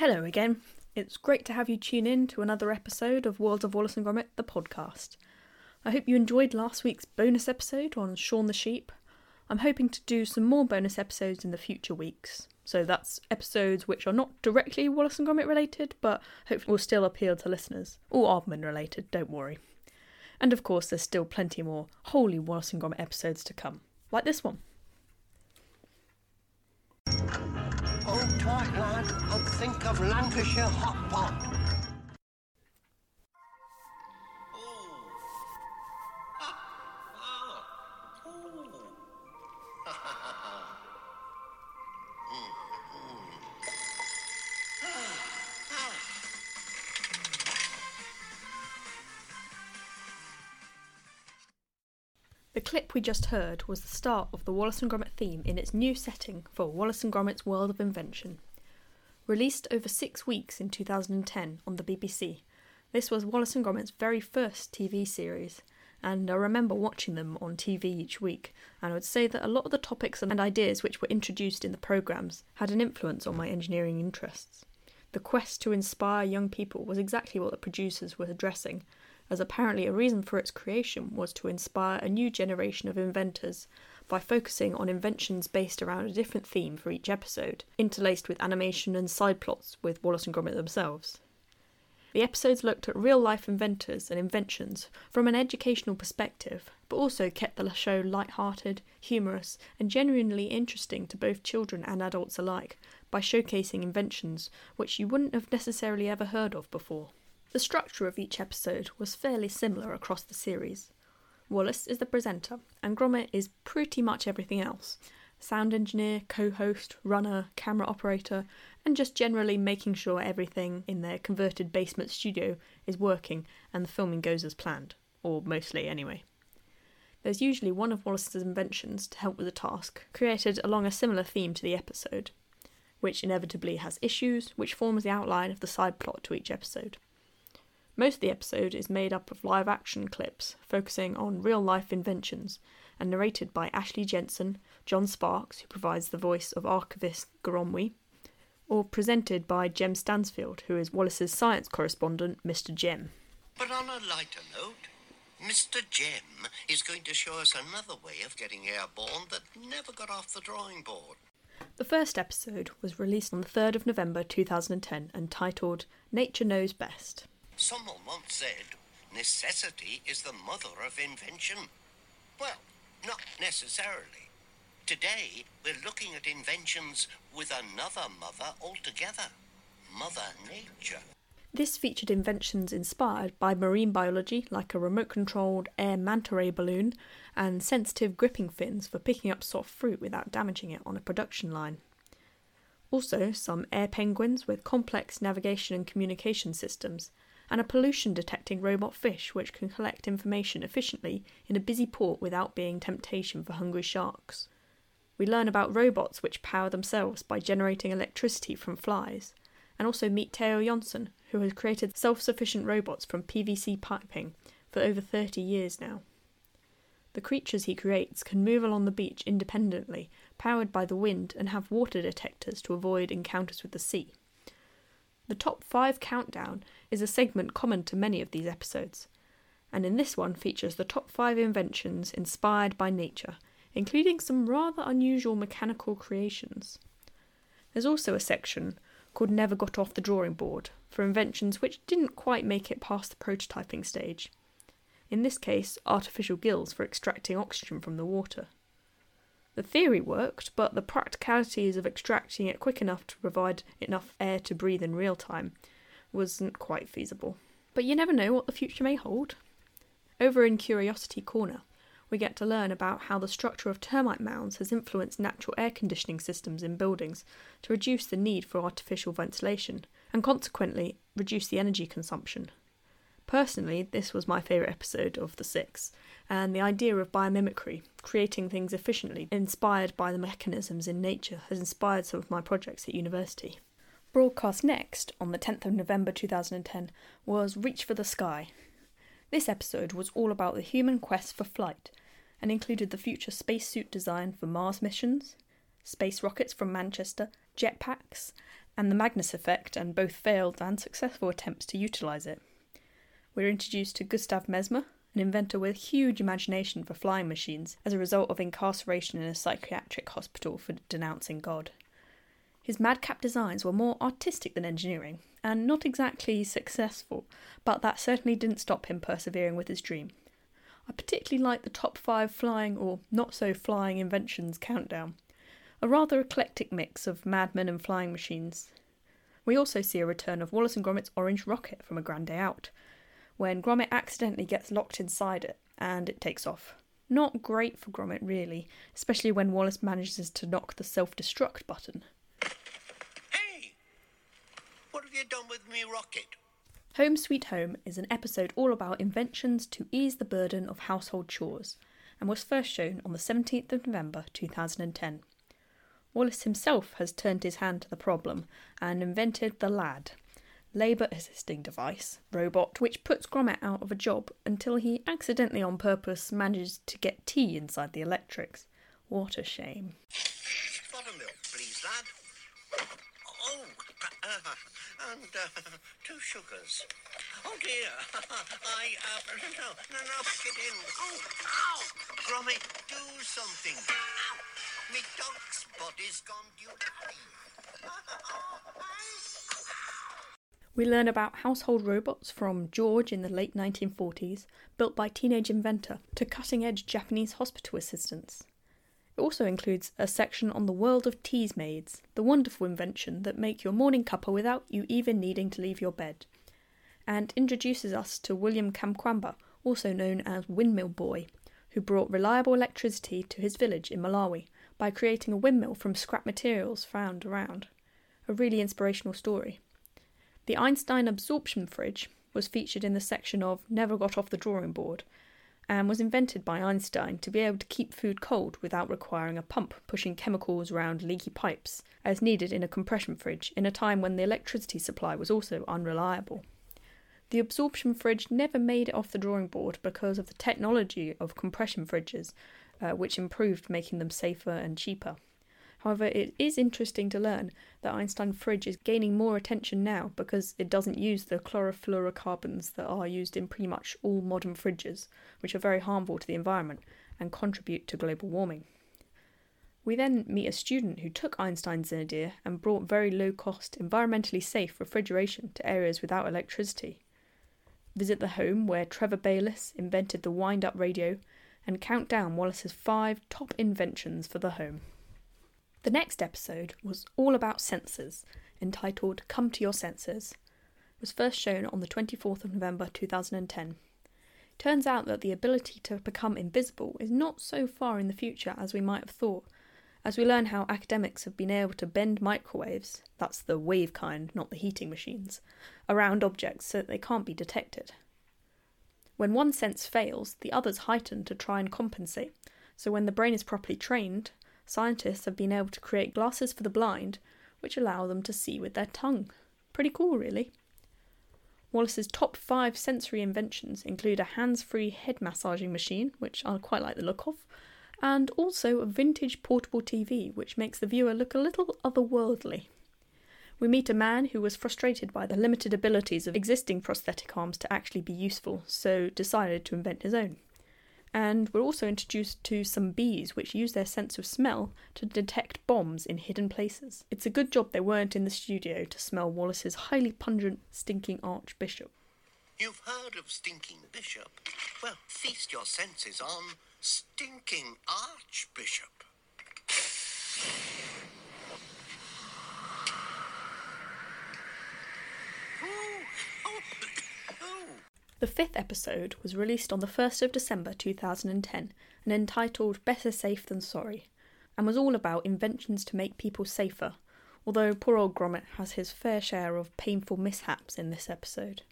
Hello again. It's great to have you tune in to another episode of Worlds of Wallace and Gromit, the podcast. I hope you enjoyed last week's bonus episode on Shaun the Sheep. I'm hoping to do some more bonus episodes in the future weeks. So that's episodes which are not directly Wallace and Gromit related, but hopefully will still appeal to listeners. Or Aardman related, don't worry. And of course, there's still plenty more wholly Wallace and Gromit episodes to come, like this one. Of Lancashire hot pot. The clip we just heard was the start of the Wallace and Gromit theme in its new setting for Wallace and Gromit's World of Invention. Released over six weeks in 2010 on the BBC, this was Wallace and Gromit's very first TV series, and I remember watching them on TV each week, and I would say that a lot of the topics and ideas which were introduced in the programmes had an influence on my engineering interests. The quest to inspire young people was exactly what the producers were addressing, as apparently a reason for its creation was to inspire a new generation of inventors by focusing on inventions based around a different theme for each episode, interlaced with animation and side plots with Wallace and Gromit themselves. The episodes looked at real life inventors and inventions from an educational perspective, but also kept the show light-hearted, humorous, and genuinely interesting to both children and adults alike by showcasing inventions which you wouldn't have necessarily ever heard of before. The structure of each episode was fairly similar across the series. Wallace is the presenter, and Gromit is pretty much everything else sound engineer, co host, runner, camera operator, and just generally making sure everything in their converted basement studio is working and the filming goes as planned, or mostly anyway. There's usually one of Wallace's inventions to help with the task, created along a similar theme to the episode, which inevitably has issues, which forms the outline of the side plot to each episode. Most of the episode is made up of live action clips focusing on real life inventions and narrated by Ashley Jensen, John Sparks, who provides the voice of archivist Goromwi, or presented by Jem Stansfield, who is Wallace's science correspondent, Mr. Jem. But on a lighter note, Mr. Jem is going to show us another way of getting airborne that never got off the drawing board. The first episode was released on the 3rd of November 2010 and titled Nature Knows Best. Someone once said, necessity is the mother of invention. Well, not necessarily. Today, we're looking at inventions with another mother altogether Mother Nature. This featured inventions inspired by marine biology, like a remote controlled air manta ray balloon and sensitive gripping fins for picking up soft fruit without damaging it on a production line. Also, some air penguins with complex navigation and communication systems, and a pollution detecting robot fish which can collect information efficiently in a busy port without being temptation for hungry sharks. We learn about robots which power themselves by generating electricity from flies, and also meet Theo Jansen, who has created self sufficient robots from PVC piping for over 30 years now. The creatures he creates can move along the beach independently, powered by the wind, and have water detectors to avoid encounters with the sea. The top 5 countdown is a segment common to many of these episodes, and in this one features the top 5 inventions inspired by nature, including some rather unusual mechanical creations. There's also a section called Never Got Off the Drawing Board for inventions which didn't quite make it past the prototyping stage. In this case, artificial gills for extracting oxygen from the water. The theory worked, but the practicalities of extracting it quick enough to provide enough air to breathe in real time wasn't quite feasible. But you never know what the future may hold. Over in Curiosity Corner, we get to learn about how the structure of termite mounds has influenced natural air conditioning systems in buildings to reduce the need for artificial ventilation and consequently reduce the energy consumption. Personally, this was my favourite episode of the six, and the idea of biomimicry, creating things efficiently, inspired by the mechanisms in nature, has inspired some of my projects at university. Broadcast next, on the 10th of November 2010, was Reach for the Sky. This episode was all about the human quest for flight and included the future spacesuit design for Mars missions, space rockets from Manchester, jetpacks, and the Magnus effect, and both failed and successful attempts to utilise it. We're introduced to Gustav Mesmer, an inventor with huge imagination for flying machines as a result of incarceration in a psychiatric hospital for denouncing God. His madcap designs were more artistic than engineering, and not exactly successful, but that certainly didn't stop him persevering with his dream. I particularly like the top five flying or not so flying inventions countdown, a rather eclectic mix of madmen and flying machines. We also see a return of Wallace and Gromit's orange rocket from A Grand Day Out, when Gromit accidentally gets locked inside it and it takes off. Not great for Gromit, really, especially when Wallace manages to knock the self destruct button. Hey! What have you done with me rocket? Home Sweet Home is an episode all about inventions to ease the burden of household chores and was first shown on the 17th of November 2010. Wallace himself has turned his hand to the problem and invented the lad, labour assisting device, robot, which puts Gromit out of a job until he accidentally on purpose manages to get tea inside the electrics. What a shame. Buttermilk, please, lad. Oh, uh, and uh, two sugars. Oh dear, I, uh, no, no, no, get in. Oh, ow! Gromit, do something. Ow! Me dog's body's gone due. We learn about household robots from George in the late 1940s, built by teenage inventor, to cutting edge Japanese hospital assistants. It also includes a section on the world of Teasmades, the wonderful invention that make your morning cuppa without you even needing to leave your bed, and introduces us to William Kamkwamba, also known as Windmill Boy, who brought reliable electricity to his village in Malawi by creating a windmill from scrap materials found around. A really inspirational story. The Einstein absorption fridge was featured in the section of Never Got Off the Drawing Board and was invented by Einstein to be able to keep food cold without requiring a pump pushing chemicals around leaky pipes, as needed in a compression fridge in a time when the electricity supply was also unreliable. The absorption fridge never made it off the drawing board because of the technology of compression fridges, uh, which improved making them safer and cheaper. However, it is interesting to learn that Einstein fridge is gaining more attention now because it doesn't use the chlorofluorocarbons that are used in pretty much all modern fridges, which are very harmful to the environment and contribute to global warming. We then meet a student who took Einstein's idea and brought very low cost, environmentally safe refrigeration to areas without electricity. Visit the home where Trevor Baylis invented the wind up radio and count down Wallace's five top inventions for the home. The next episode was all about sensors, entitled Come to Your Senses. It was first shown on the 24th of November 2010. Turns out that the ability to become invisible is not so far in the future as we might have thought, as we learn how academics have been able to bend microwaves, that's the wave kind, not the heating machines, around objects so that they can't be detected. When one sense fails, the others heighten to try and compensate, so when the brain is properly trained, scientists have been able to create glasses for the blind which allow them to see with their tongue. Pretty cool, really. Wallace's top five sensory inventions include a hands free head massaging machine, which I quite like the look of, and also a vintage portable TV, which makes the viewer look a little otherworldly. We meet a man who was frustrated by the limited abilities of existing prosthetic arms to actually be useful, so decided to invent his own and we're also introduced to some bees which use their sense of smell to detect bombs in hidden places. It's a good job they weren't in the studio to smell Wallace's highly pungent stinking archbishop. You've heard of stinking bishop? Well, feast your senses on stinking archbishop. Ooh, oh. The fifth episode was released on the 1st of December 2010 and entitled Better Safe Than Sorry, and was all about inventions to make people safer, although poor old Gromit has his fair share of painful mishaps in this episode.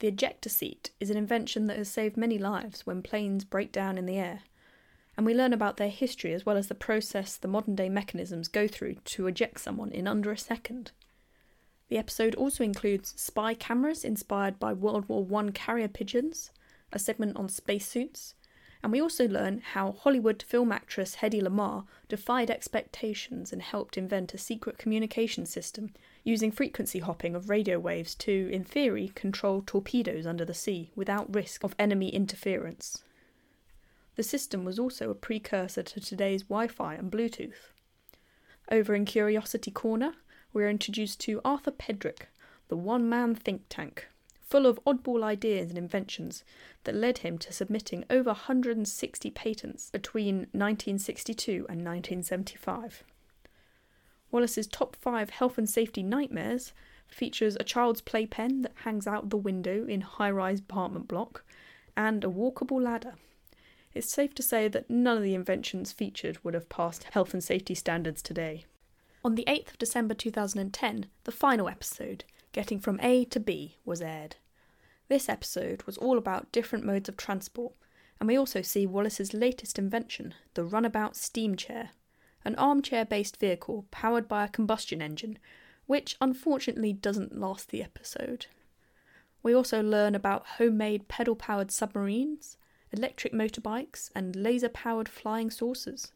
The ejector seat is an invention that has saved many lives when planes break down in the air, and we learn about their history as well as the process the modern day mechanisms go through to eject someone in under a second. The episode also includes spy cameras inspired by World War I carrier pigeons, a segment on spacesuits, And we also learn how Hollywood film actress Hedy Lamarr defied expectations and helped invent a secret communication system using frequency hopping of radio waves to, in theory, control torpedoes under the sea without risk of enemy interference. The system was also a precursor to today's Wi Fi and Bluetooth. Over in Curiosity Corner, we are introduced to Arthur Pedrick, the one man think tank, full of oddball ideas and inventions that led him to submitting over 160 patents between 1962 and 1975. Wallace's top five health and safety nightmares features a child's playpen that hangs out the window in high-rise apartment block and a walkable ladder. It's safe to say that none of the inventions featured would have passed health and safety standards today. On the 8th of December 2010, the final episode, Getting from A to B, was aired. This episode was all about different modes of transport, and we also see Wallace's latest invention, the runabout steam chair, an armchair based vehicle powered by a combustion engine, which unfortunately doesn't last the episode. We also learn about homemade pedal powered submarines, electric motorbikes, and laser powered flying saucers.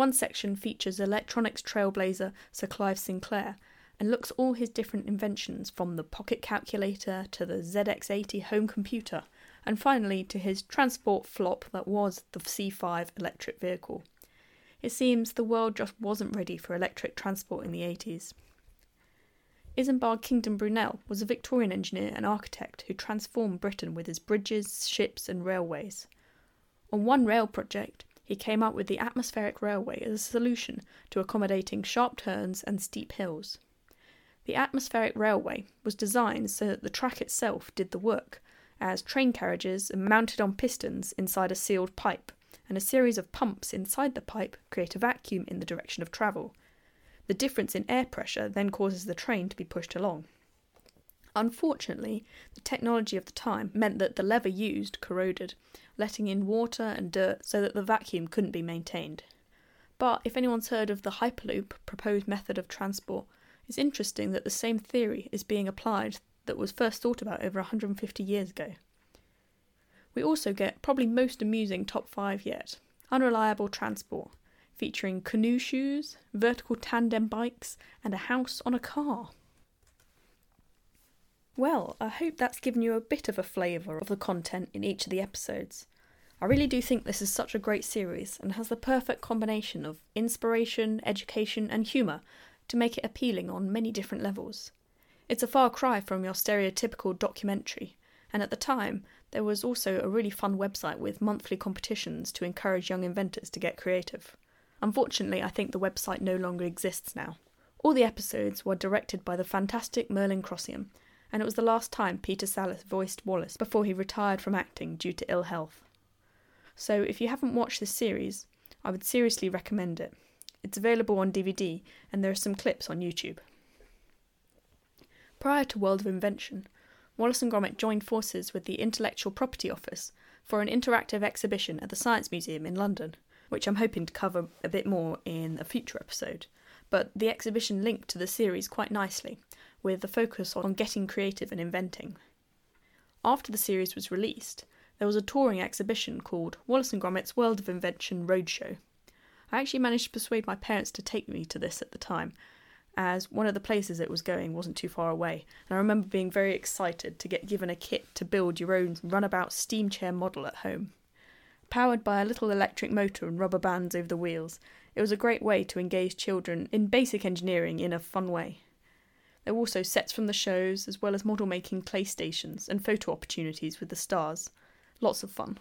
One section features electronics trailblazer Sir Clive Sinclair and looks all his different inventions from the pocket calculator to the ZX80 home computer and finally to his transport flop that was the C5 electric vehicle. It seems the world just wasn't ready for electric transport in the 80s. Isambard Kingdom Brunel was a Victorian engineer and architect who transformed Britain with his bridges, ships, and railways. On one rail project, he came up with the atmospheric railway as a solution to accommodating sharp turns and steep hills. The atmospheric railway was designed so that the track itself did the work, as train carriages are mounted on pistons inside a sealed pipe, and a series of pumps inside the pipe create a vacuum in the direction of travel. The difference in air pressure then causes the train to be pushed along. Unfortunately, the technology of the time meant that the lever used corroded, letting in water and dirt so that the vacuum couldn't be maintained. But if anyone's heard of the Hyperloop proposed method of transport, it's interesting that the same theory is being applied that was first thought about over 150 years ago. We also get probably most amusing top 5 yet Unreliable Transport, featuring canoe shoes, vertical tandem bikes, and a house on a car. Well, I hope that's given you a bit of a flavour of the content in each of the episodes. I really do think this is such a great series and has the perfect combination of inspiration, education, and humour to make it appealing on many different levels. It's a far cry from your stereotypical documentary, and at the time, there was also a really fun website with monthly competitions to encourage young inventors to get creative. Unfortunately, I think the website no longer exists now. All the episodes were directed by the fantastic Merlin Crossingham, and it was the last time Peter Sallis voiced Wallace before he retired from acting due to ill health. So, if you haven't watched this series, I would seriously recommend it. It's available on DVD, and there are some clips on YouTube. Prior to World of Invention, Wallace and Gromit joined forces with the Intellectual Property Office for an interactive exhibition at the Science Museum in London, which I'm hoping to cover a bit more in a future episode. But the exhibition linked to the series quite nicely, with a focus on getting creative and inventing. After the series was released, there was a touring exhibition called Wallace and Gromit's World of Invention Roadshow. I actually managed to persuade my parents to take me to this at the time, as one of the places it was going wasn't too far away, and I remember being very excited to get given a kit to build your own runabout steam chair model at home. Powered by a little electric motor and rubber bands over the wheels, it was a great way to engage children in basic engineering in a fun way. There were also sets from the shows, as well as model making clay stations and photo opportunities with the stars. Lots of fun.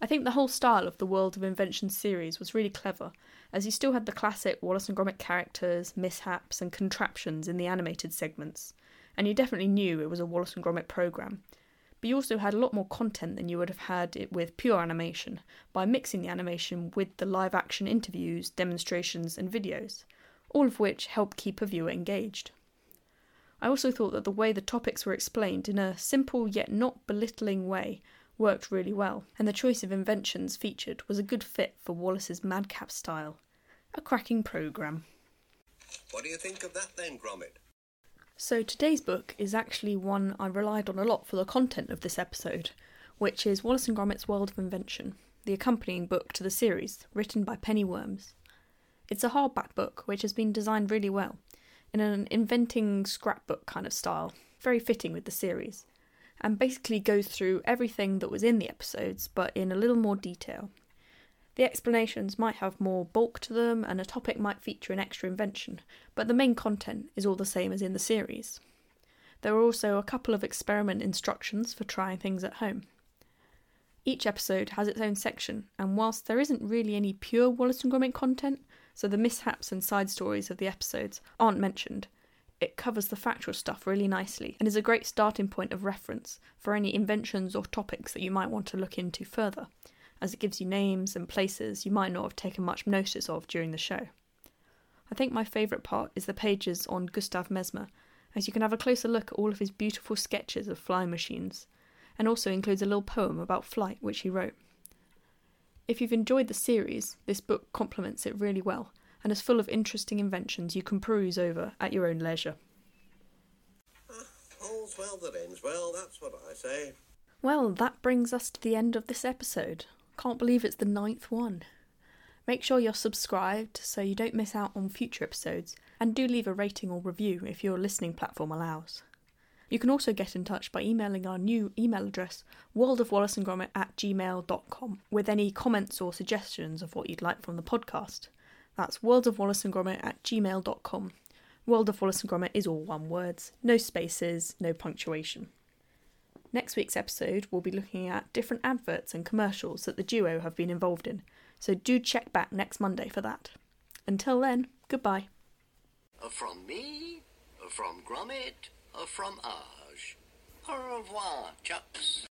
I think the whole style of the World of Invention series was really clever, as you still had the classic Wallace and Gromit characters, mishaps, and contraptions in the animated segments, and you definitely knew it was a Wallace and Gromit program. But you also had a lot more content than you would have had it with pure animation, by mixing the animation with the live action interviews, demonstrations, and videos all of which help keep a viewer engaged. I also thought that the way the topics were explained in a simple yet not belittling way worked really well, and the choice of inventions featured was a good fit for Wallace's madcap style. A cracking programme. What do you think of that then, Gromit? So today's book is actually one I relied on a lot for the content of this episode, which is Wallace and Gromit's World of Invention, the accompanying book to the series, written by Penny Worms. It's a hardback book which has been designed really well, in an inventing scrapbook kind of style, very fitting with the series, and basically goes through everything that was in the episodes but in a little more detail. The explanations might have more bulk to them, and a topic might feature an extra invention, but the main content is all the same as in the series. There are also a couple of experiment instructions for trying things at home. Each episode has its own section, and whilst there isn't really any pure Wallace and Gromit content, so the mishaps and side stories of the episodes aren't mentioned, it covers the factual stuff really nicely and is a great starting point of reference for any inventions or topics that you might want to look into further, as it gives you names and places you might not have taken much notice of during the show. I think my favourite part is the pages on Gustav Mesmer, as you can have a closer look at all of his beautiful sketches of flying machines, and also includes a little poem about flight which he wrote. If you've enjoyed the series, this book complements it really well and is full of interesting inventions you can peruse over at your own leisure. All's well that ends well, that's what I say. Well, that brings us to the end of this episode. Can't believe it's the ninth one. Make sure you're subscribed so you don't miss out on future episodes, and do leave a rating or review if your listening platform allows. You can also get in touch by emailing our new email address, worldofwallaceandgromit at gmail.com, with any comments or suggestions of what you'd like from the podcast. That's worldofwallaceandgromit at gmail.com. World of Wallace and Gromit is all one words, no spaces, no punctuation. Next week's episode, we'll be looking at different adverts and commercials that the duo have been involved in, so do check back next Monday for that. Until then, goodbye. From me, from Gromit, from Arj. Au revoir, chaps.